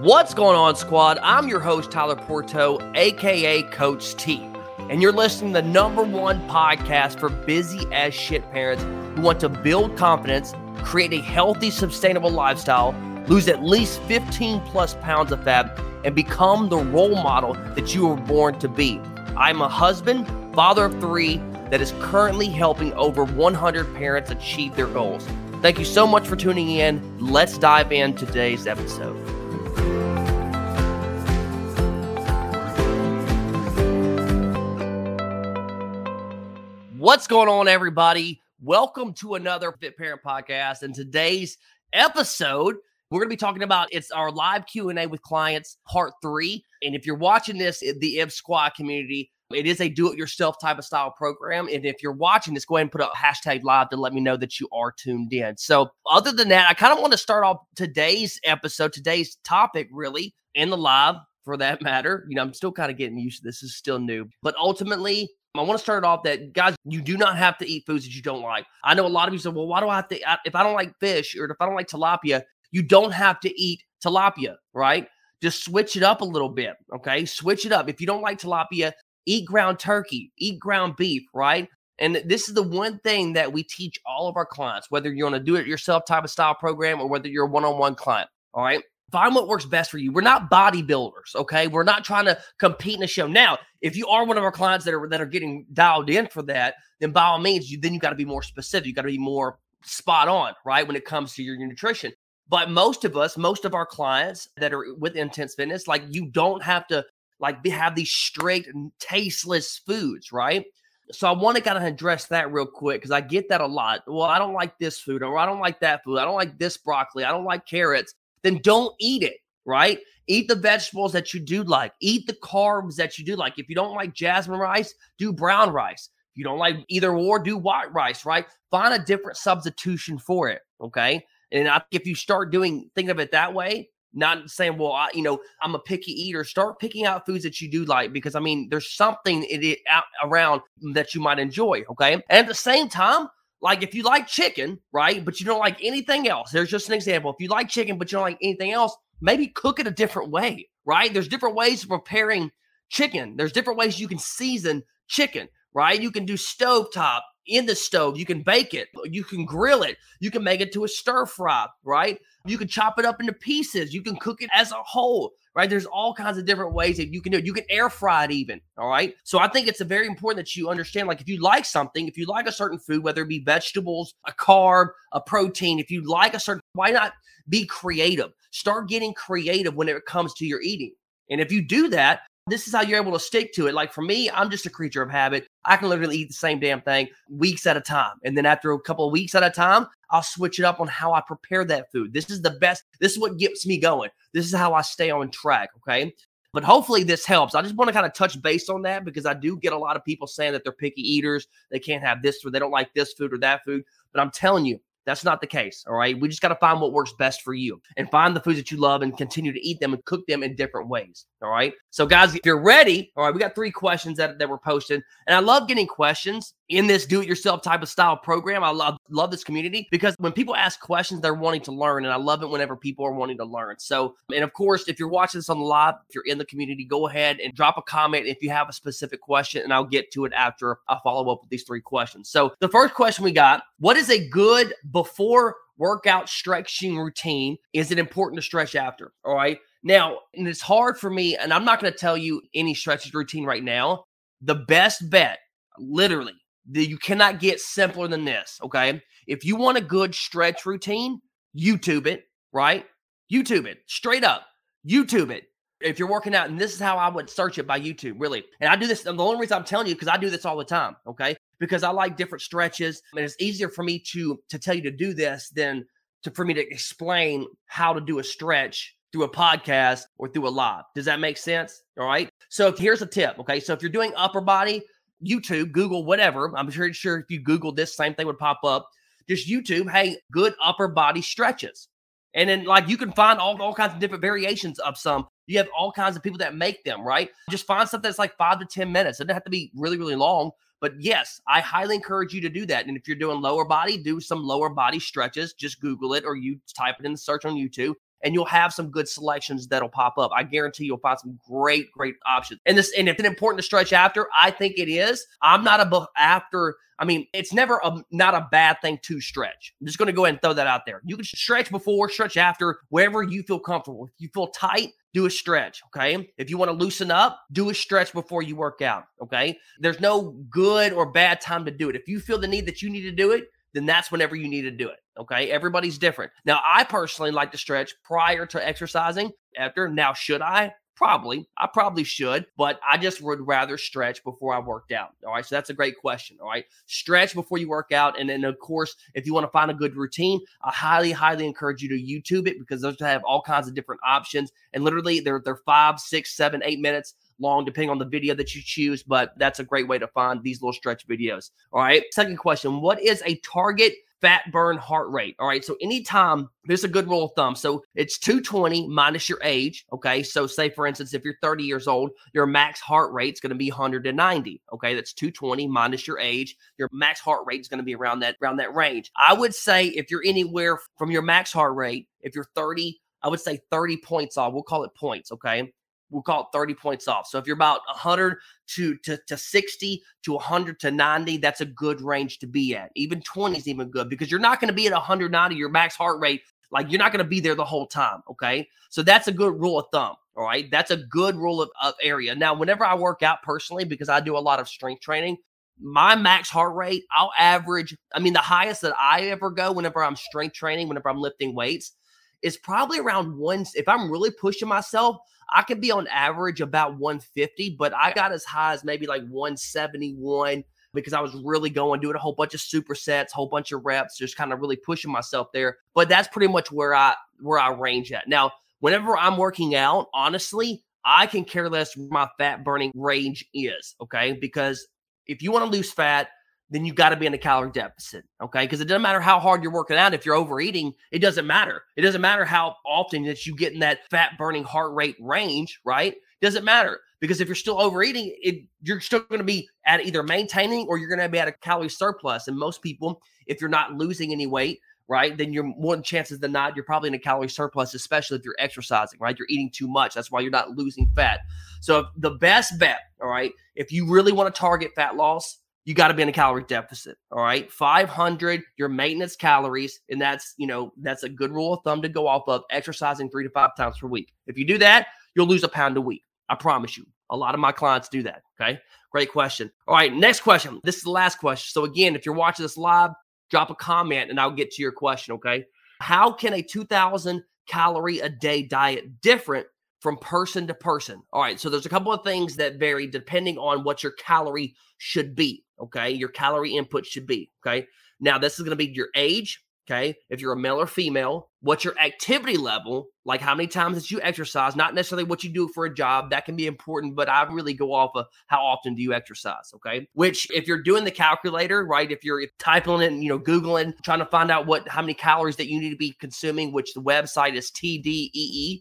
What's going on, squad? I'm your host, Tyler Pourteau, aka Coach T. And you're listening to the number one podcast for busy as shit parents who want to build confidence, create a healthy, sustainable lifestyle, lose at least 15 plus pounds of fat, and become the role model that you were born to be. I'm a husband, father of three, that is currently helping over 100 parents achieve their goals. Thank you so much for tuning in. Let's dive in today's episode. What's going on, everybody? Welcome to another Fit Parent podcast. And today's episode, we're going to be talking about it's our live Q&A with clients, part three. And if you're watching this the IB Squad community, it is a do-it-yourself type of style program. And if you're watching this, go ahead and put a hashtag live to let me know that you are tuned in. So other than that, I kind of want to start off today's episode, today's topic really in the live for that matter. You know, I'm still kind of getting used to this. This is still new. But ultimately, I want to start off that guys, you do not have to eat foods that you don't like. I know a lot of you say, well, why do I have to, if I don't like fish or if I don't like tilapia, you don't have to eat tilapia, right? Just switch it up a little bit. Okay. Switch it up. If you don't like tilapia, eat ground turkey, eat ground beef, right? And this is the one thing that we teach all of our clients, whether you're on a do it yourself type of style program or whether you're a one on one client. All right. Find what works best for you. We're not bodybuilders, okay? We're not trying to compete in a show. Now, if you are one of our clients that are that are getting dialed in for that, then by all means, you then you got to be more specific. You got to be more spot on, right? When it comes to your, your nutrition. But most of us, most of our clients that are with intense fitness, like you don't have to like have these straight tasteless foods, right? So I want to kind of address that real quick because I get that a lot. Well, I don't like this food, or I don't like that food. I don't like this broccoli. I don't like carrots. Then don't eat it, right? Eat the vegetables that you do like. Eat the carbs that you do like. If you don't like jasmine rice, do brown rice. If you don't like either or, do white rice, right? Find a different substitution for it, okay? And I, if you start doing, think of it that way, not saying, well, I, you know, I'm a picky eater. Start picking out foods that you do like because I mean, there's something it, it out around that you might enjoy. Okay. And at the same time, like if you like chicken, right, but you don't like anything else, there's just an example. If you like chicken, but you don't like anything else, maybe cook it a different way, right? There's different ways of preparing chicken. There's different ways you can season chicken, right? You can do stovetop in the stove. You can bake it. You can grill it. You can make it to a stir fry, right? You can chop it up into pieces. You can cook it as a whole, right? There's all kinds of different ways that you can do it. You can air fry it even, all right? So I think it's very important that you understand, like if you like something, if you like a certain food, whether it be vegetables, a carb, a protein, if you like a certain, why not be creative? Start getting creative when it comes to your eating. And if you do that, this is how you're able to stick to it. Like for me, I'm just a creature of habit. I can literally eat the same damn thing weeks at a time. And then after a couple of weeks at a time, I'll switch it up on how I prepare that food. This is the best. This is what gets me going. This is how I stay on track. Okay. But hopefully this helps. I just want to kind of touch base on that because I do get a lot of people saying that they're picky eaters. They can't have this or they don't like this food or that food. But I'm telling you, that's not the case. All right. We just got to find what works best for you and find the foods that you love and continue to eat them and cook them in different ways. All right. So, guys, if you're ready, all right, we got three questions that, that were posted. And I love getting questions in this do it yourself type of style program. I love love this community because when people ask questions, they're wanting to learn. And I love it whenever people are wanting to learn. So, and of course, if you're watching this on the live, if you're in the community, go ahead and drop a comment if you have a specific question, and I'll get to it after I follow up with these three questions. So, the first question we got what is a good before workout stretching routine? Is it important to stretch after? All right. Now, and it's hard for me, and I'm not going to tell you any stretches routine right now. The best bet, literally, that you cannot get simpler than this. Okay. If you want a good stretch routine, YouTube it, right? YouTube it straight up. YouTube it. If you're working out, and this is how I would search it by YouTube, really. And I do this. And the only reason I'm telling you because I do this all the time. Okay, because I like different stretches, and it's easier for me to to tell you to do this than to for me to explain how to do a stretch through a podcast or through a live. Does that make sense? All right. So here's a tip. Okay, so if you're doing upper body, YouTube, Google, whatever. I'm sure sure if you Google this, same thing would pop up. Just YouTube, hey, good upper body stretches. And then like you can find all, all kinds of different variations of some. You have all kinds of people that make them, right? Just find something that's like five to 10 minutes. It doesn't have to be really, really long. But yes, I highly encourage you to do that. And if you're doing lower body, do some lower body stretches. Just Google it or you type it in the search on YouTube and you'll have some good selections that'll pop up. I guarantee you'll find some great, great options. And this, and if it's important to stretch after, I think it is. I'm not a after. I mean, it's never a not a bad thing to stretch. I'm just going to go ahead and throw that out there. You can stretch before, stretch after, wherever you feel comfortable. If you feel tight, do a stretch. Okay. If you want to loosen up, do a stretch before you work out. Okay. There's no good or bad time to do it. If you feel the need that you need to do it, then that's whenever you need to do it. Okay. Everybody's different. Now, I personally like to stretch prior to exercising. After, now, should I? Probably. I probably should, but I just would rather stretch before I worked out. All right. So that's a great question. All right. Stretch before you work out. And then, of course, if you want to find a good routine, I highly, highly encourage you to YouTube it because those have all kinds of different options. And literally, they're, they're five, six, seven, eight minutes long, depending on the video that you choose. But that's a great way to find these little stretch videos. All right. Second question What is a target fat burn heart rate. All right. So anytime there's a good rule of thumb. So it's 220 minus your age. Okay. So say for instance, if you're 30 years old, your max heart rate is going to be 190. Okay. That's 220 minus your age. Your max heart rate is going to be around that, around that range. I would say if you're anywhere from your max heart rate, if you're 30, I would say 30 points off. We'll call it points. Okay we'll call it 30 points off. So if you're about 100 to, to, to 60 to 100 to 90, that's a good range to be at. Even 20 is even good because you're not going to be at 190, your max heart rate. Like you're not going to be there the whole time. Okay. So that's a good rule of thumb. All right. That's a good rule of, of area. Now, whenever I work out personally, because I do a lot of strength training, my max heart rate, I'll average, I mean, the highest that I ever go whenever I'm strength training, whenever I'm lifting weights, is probably around one. If I'm really pushing myself, I can be on average about 150, but I got as high as maybe like 171 because I was really going, doing a whole bunch of supersets, whole bunch of reps, just kind of really pushing myself there. But that's pretty much where I where I range at. Now, whenever I'm working out, honestly, I can care less where my fat burning range is. Okay. Because if you want to lose fat, then you got to be in a calorie deficit. Okay. Because it doesn't matter how hard you're working out. If you're overeating, it doesn't matter. It doesn't matter how often that you get in that fat burning heart rate range, right? Doesn't matter. Because if you're still overeating, it, you're still going to be at either maintaining or you're going to be at a calorie surplus. And most people, if you're not losing any weight, right, then you're more chances than not, you're probably in a calorie surplus, especially if you're exercising, right? You're eating too much. That's why you're not losing fat. So the best bet, all right, if you really want to target fat loss, you got to be in a calorie deficit. All right. 500, your maintenance calories. And that's, you know, that's a good rule of thumb to go off of exercising three to five times per week. If you do that, you'll lose a pound a week. I promise you. A lot of my clients do that. Okay. Great question. All right. Next question. This is the last question. So, again, if you're watching this live, drop a comment and I'll get to your question. Okay. How can a 2000 calorie a day diet different from person to person. All right, so there's a couple of things that vary depending on what your calorie should be. Okay, your calorie input should be. Okay, now this is going to be your age. Okay, if you're a male or female, what's your activity level? Like how many times that you exercise, not necessarily what you do for a job. That can be important, but I really go off of how often do you exercise. Okay, which if you're doing the calculator, right? If you're typing and you know googling, trying to find out what how many calories that you need to be consuming, which the website is TDEE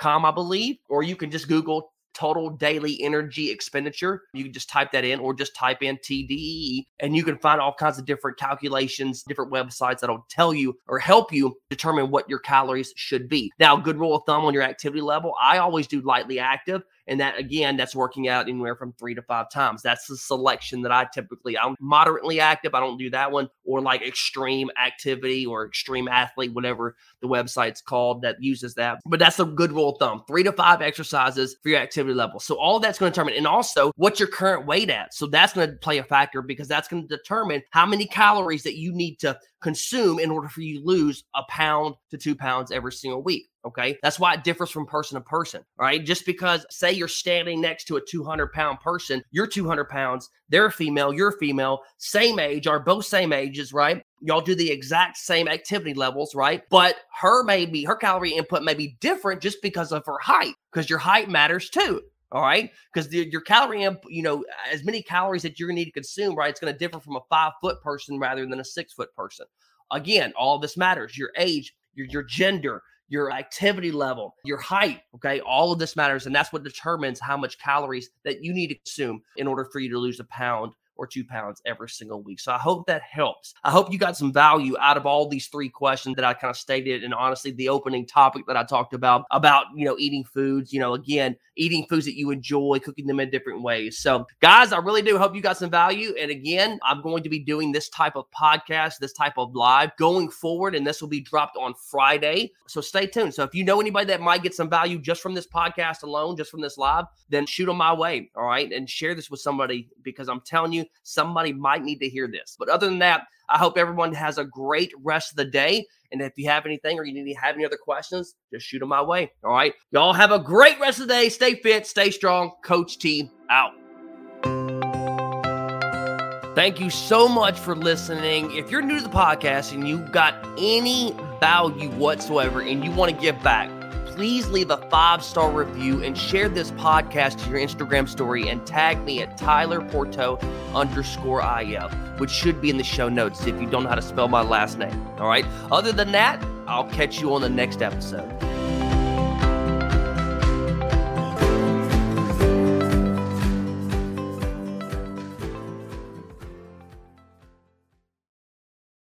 com, I believe, or you can just Google total daily energy expenditure. You can just type that in or just type in TDE and you can find all kinds of different calculations, different websites that'll tell you or help you determine what your calories should be. Now, good rule of thumb on your activity level, I always do lightly active and that again, that's working out anywhere from three to five times. That's the selection that I typically, I'm moderately active. I don't do that one or like extreme activity or extreme athlete, whatever the website's called that uses that. But that's a good rule of thumb three to five exercises for your activity level. So all that's going to determine, and also what's your current weight at. So that's going to play a factor because that's going to determine how many calories that you need to consume in order for you to lose a pound to two pounds every single week. Okay. That's why it differs from person to person. All right. Just because, say, you're standing next to a 200 pound person, you're 200 pounds, they're female, you're female, same age, are both same ages, right? Y'all do the exact same activity levels, right? But her maybe her calorie input may be different just because of her height, because your height matters too. All right. Because your calorie input, you know, as many calories that you're going to need to consume, right? It's going to differ from a five foot person rather than a six foot person. Again, all this matters your age, your, your gender, your activity level, your height. Okay. All of this matters. And that's what determines how much calories that you need to consume in order for you to lose a pound or two pounds every single week. So I hope that helps. I hope you got some value out of all these three questions that I kind of stated. And honestly, the opening topic that I talked about, about, you know, eating foods, you know, again, eating foods that you enjoy, cooking them in different ways. So, guys, I really do hope you got some value. And again, I'm going to be doing this type of podcast, this type of live going forward, and this will be dropped on Friday. So stay tuned. So if you know anybody that might get some value just from this podcast alone, just from this live, then shoot them my way. All right. And share this with somebody because I'm telling somebody might need to hear this. But other than that, I hope everyone has a great rest of the day. And if you have anything or you need to have any other questions, just shoot them my way. All right. Y'all have a great rest of the day. Stay fit, stay strong. Coach T out. Thank you so much for listening. If you're new to the podcast and you got any value whatsoever and you want to give back, please leave a five star review and share this podcast to your Instagram story and tag me at Tyler Pourteau underscore IF, which should be in the show notes if you don't know how to spell my last name. All right. Other than that, I'll catch you on the next episode.